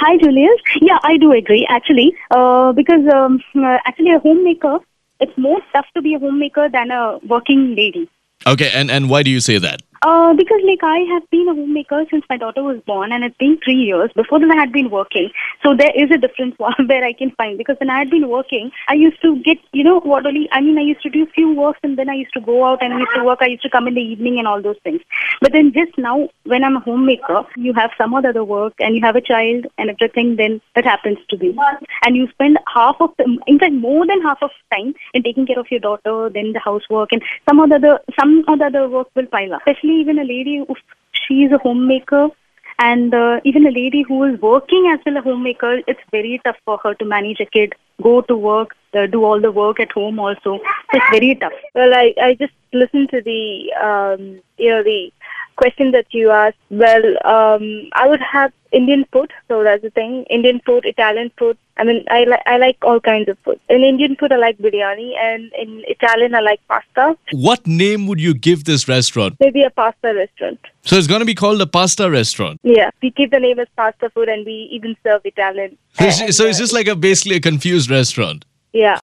Hi, Julius. Yeah, I do agree, actually, uh, because um, uh, actually a homemaker, it's more tough to be a homemaker than a working lady. Okay, and, and why do you say that? Uh, because like I have been a homemaker since my daughter was born, and it's been three years. Before that, I had been working, so there is a difference where I can find. Because when I had been working, I used to get you know what only I mean. I used to do few works, and then I used to go out and I used to work. I used to come in the evening and all those things. But then just now, when I'm a homemaker, you have some other work, and you have a child and everything. Then that happens to be, and you spend half of the, in fact, more than half of time in taking care of your daughter, then the housework, and some other some other work will pile up, especially even a lady who she is a homemaker and uh, even a lady who is working as well a homemaker it's very tough for her to manage a kid go to work uh, do all the work at home also. It's very tough. Well i i just listened to the um you know the question that you asked, well, um, I would have Indian food. So that's the thing. Indian food, Italian food. I mean, I like I like all kinds of food. In Indian food, I like biryani, and in Italian, I like pasta. What name would you give this restaurant? Maybe a pasta restaurant. So it's going to be called a pasta restaurant. Yeah, we keep the name as pasta food, and we even serve Italian. So, it's just like a basically a confused restaurant. Yeah.